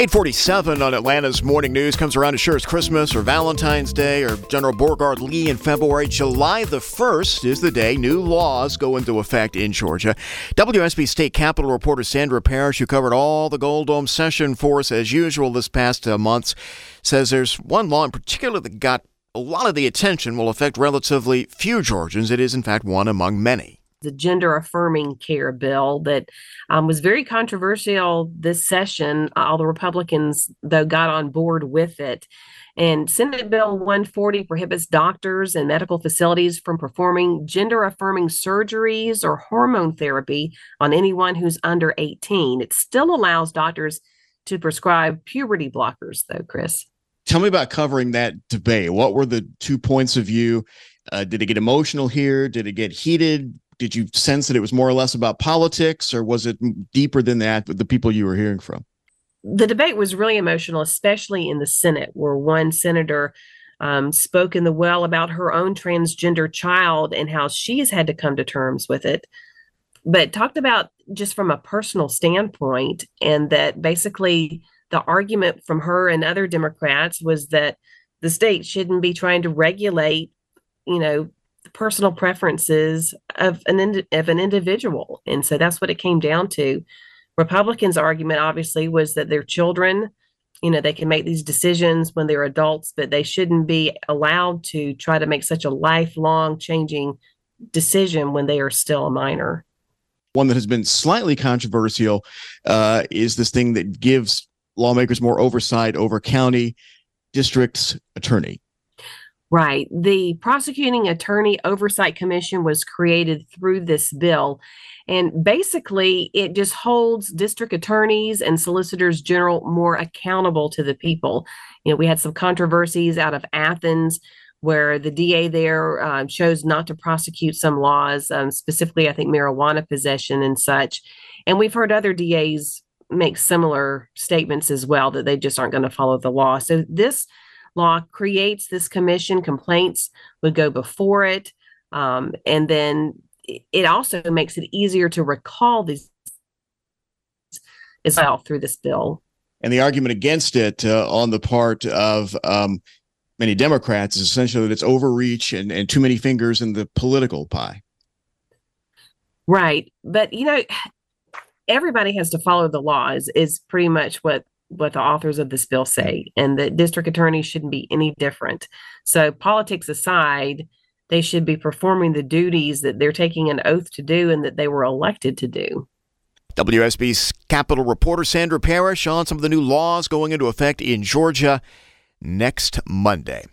847 on Atlanta's morning news comes around as sure as Christmas or Valentine's Day or General Beauregard Lee in February. July the 1st is the day new laws go into effect in Georgia. WSB State Capitol reporter Sandra Parrish, who covered all the Gold Dome session for us as usual this past uh, month, says there's one law in particular that got a lot of the attention will affect relatively few Georgians. It is, in fact, one among many the gender affirming care bill that um, was very controversial this session. All the Republicans, though, got on board with it. And Senate Bill 140 prohibits doctors and medical facilities from performing gender affirming surgeries or hormone therapy on anyone who's under 18. It still allows doctors to prescribe puberty blockers, though, Chris. Tell me about covering that debate. What were the two points of view? Uh, did it get emotional here? Did it get heated? Did you sense that it was more or less about politics or was it deeper than that with the people you were hearing from? The debate was really emotional especially in the senate where one senator um, spoke in the well about her own transgender child and how she's had to come to terms with it but talked about just from a personal standpoint and that basically the argument from her and other democrats was that the state shouldn't be trying to regulate you know the personal preferences of an ind- of an individual, and so that's what it came down to. Republicans' argument, obviously, was that their children, you know, they can make these decisions when they're adults, but they shouldn't be allowed to try to make such a lifelong changing decision when they are still a minor. One that has been slightly controversial uh, is this thing that gives lawmakers more oversight over county districts attorney. Right. The Prosecuting Attorney Oversight Commission was created through this bill. And basically, it just holds district attorneys and solicitors general more accountable to the people. You know, we had some controversies out of Athens where the DA there uh, chose not to prosecute some laws, um, specifically, I think, marijuana possession and such. And we've heard other DAs make similar statements as well that they just aren't going to follow the law. So this law creates this commission. Complaints would go before it. Um, and then it also makes it easier to recall these as well through this bill. And the argument against it uh, on the part of um, many Democrats is essentially that it's overreach and, and too many fingers in the political pie. Right. But, you know, everybody has to follow the laws, is pretty much what what the authors of this bill say, and the district attorneys shouldn't be any different. So, politics aside, they should be performing the duties that they're taking an oath to do and that they were elected to do. WSB's Capitol reporter Sandra Parrish on some of the new laws going into effect in Georgia next Monday.